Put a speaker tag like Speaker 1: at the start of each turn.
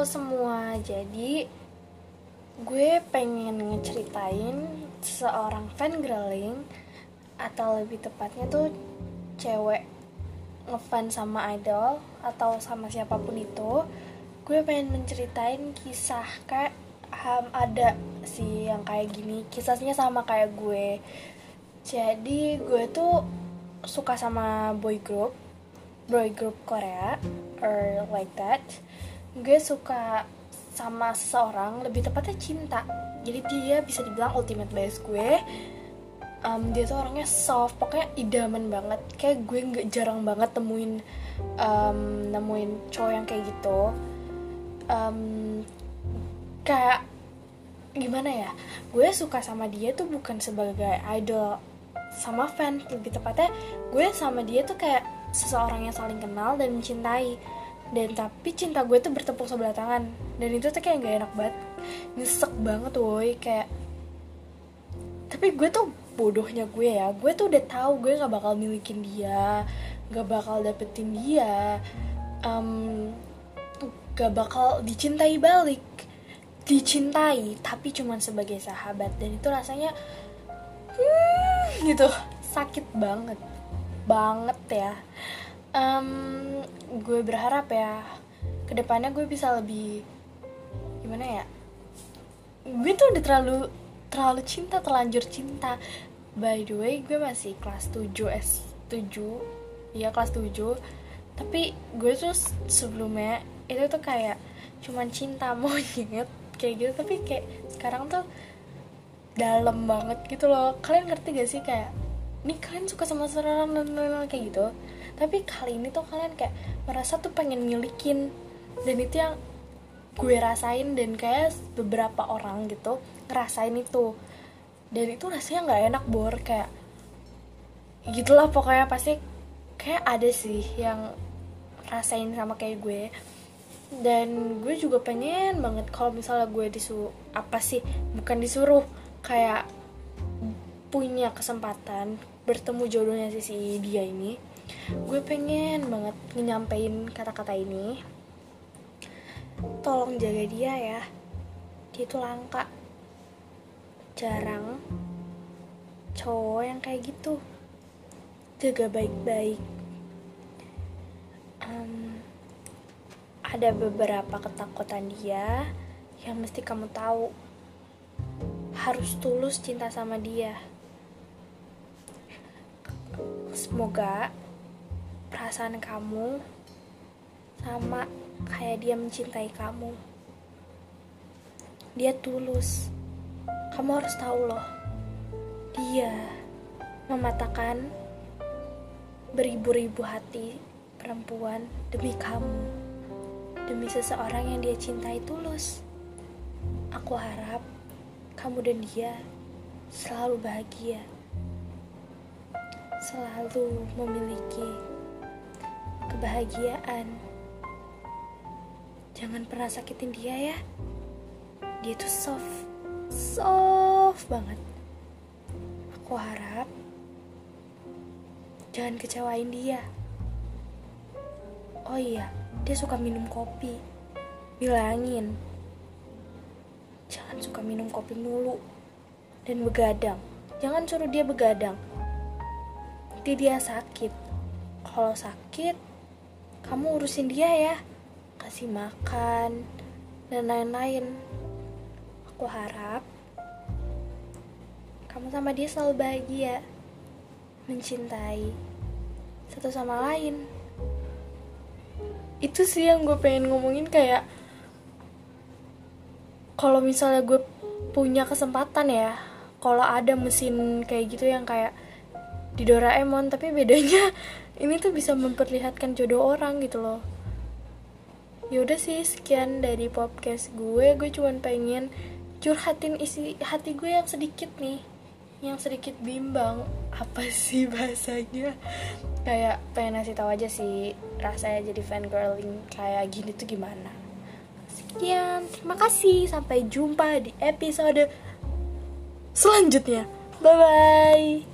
Speaker 1: Semua, jadi gue pengen ngeceritain seorang fangirling atau lebih tepatnya tuh cewek ngefans sama idol atau sama siapa pun itu gue pengen menceritain kisah kayak um, ada sih yang kayak gini. Kisahnya sama kayak gue. Jadi gue tuh suka sama boy group boy group Korea or like that gue suka sama seseorang lebih tepatnya cinta. Jadi dia bisa dibilang ultimate bias gue. Um, dia tuh orangnya soft pokoknya idaman banget. Kayak gue nggak jarang banget temuin um, nemuin cowok yang kayak gitu. Um, kayak gimana ya? Gue suka sama dia tuh bukan sebagai idol sama fan lebih tepatnya gue sama dia tuh kayak seseorang yang saling kenal dan mencintai dan tapi cinta gue tuh bertepuk sebelah tangan. Dan itu tuh kayak gak enak banget. Nyesek banget woi. Kayak tapi gue tuh bodohnya gue ya. Gue tuh udah tahu gue nggak bakal milikin dia nggak bakal dapetin dia um, gak bakal dicintai balik. Dicintai tapi cuman sebagai sahabat. Dan itu rasanya hmm, gitu. Sakit banget. Banget ya um, gue berharap ya ke depannya gue bisa lebih gimana ya? Gue tuh udah terlalu terlalu cinta terlanjur cinta. By the way gue masih kelas 7 S 7 iya kelas 7 tapi gue tuh sebelumnya itu tuh kayak cuman cinta monyet kayak gitu. Tapi kayak sekarang tuh dalam banget gitu loh. Kalian ngerti gak sih kayak nih kalian suka sama seseorang kayak gitu tapi kali ini tuh kalian kayak merasa tuh pengen milikin. Dan itu yang gue rasain dan kayak beberapa orang gitu ngerasain itu. Dan itu rasanya nggak enak bor. Kayak gitulah pokoknya. Pasti kayak ada sih yang rasain sama kayak gue. Dan gue juga pengen banget kalau misalnya gue disuruh apa sih bukan disuruh kayak punya kesempatan bertemu jodohnya si, si dia ini gue pengen banget nyampein kata-kata ini. Tolong jaga dia ya. Dia itu langka. Jarang cowok yang kayak gitu. Jaga baik-baik. Um, ada beberapa ketakutan dia yang mesti kamu tahu. Harus tulus cinta sama dia. Semoga perasaan kamu sama kayak dia mencintai kamu. Dia tulus. Kamu harus tahu loh. Dia mematahkan beribu-ribu hati perempuan demi kamu. Demi seseorang yang dia cintai tulus. Aku harap kamu dan dia selalu bahagia. Selalu memiliki kebahagiaan. Jangan pernah sakitin dia ya. Dia tuh soft, soft banget. Aku harap jangan kecewain dia. Oh iya, dia suka minum kopi. Bilangin, jangan suka minum kopi mulu dan begadang. Jangan suruh dia begadang. Nanti dia sakit. Kalau sakit, kamu urusin dia ya. Kasih makan dan lain-lain. Aku harap kamu sama dia selalu bahagia mencintai satu sama lain. Itu sih yang gue pengen ngomongin kayak kalau misalnya gue punya kesempatan ya kalau ada mesin kayak gitu yang kayak di Doraemon tapi bedanya ini tuh bisa memperlihatkan jodoh orang gitu loh. Yaudah sih sekian dari podcast gue. Gue cuman pengen curhatin isi hati gue yang sedikit nih. Yang sedikit bimbang. Apa sih bahasanya? Kayak pengen ngasih tahu aja sih rasanya jadi fan girling kayak gini tuh gimana. Sekian. Terima kasih. Sampai jumpa di episode selanjutnya. Bye bye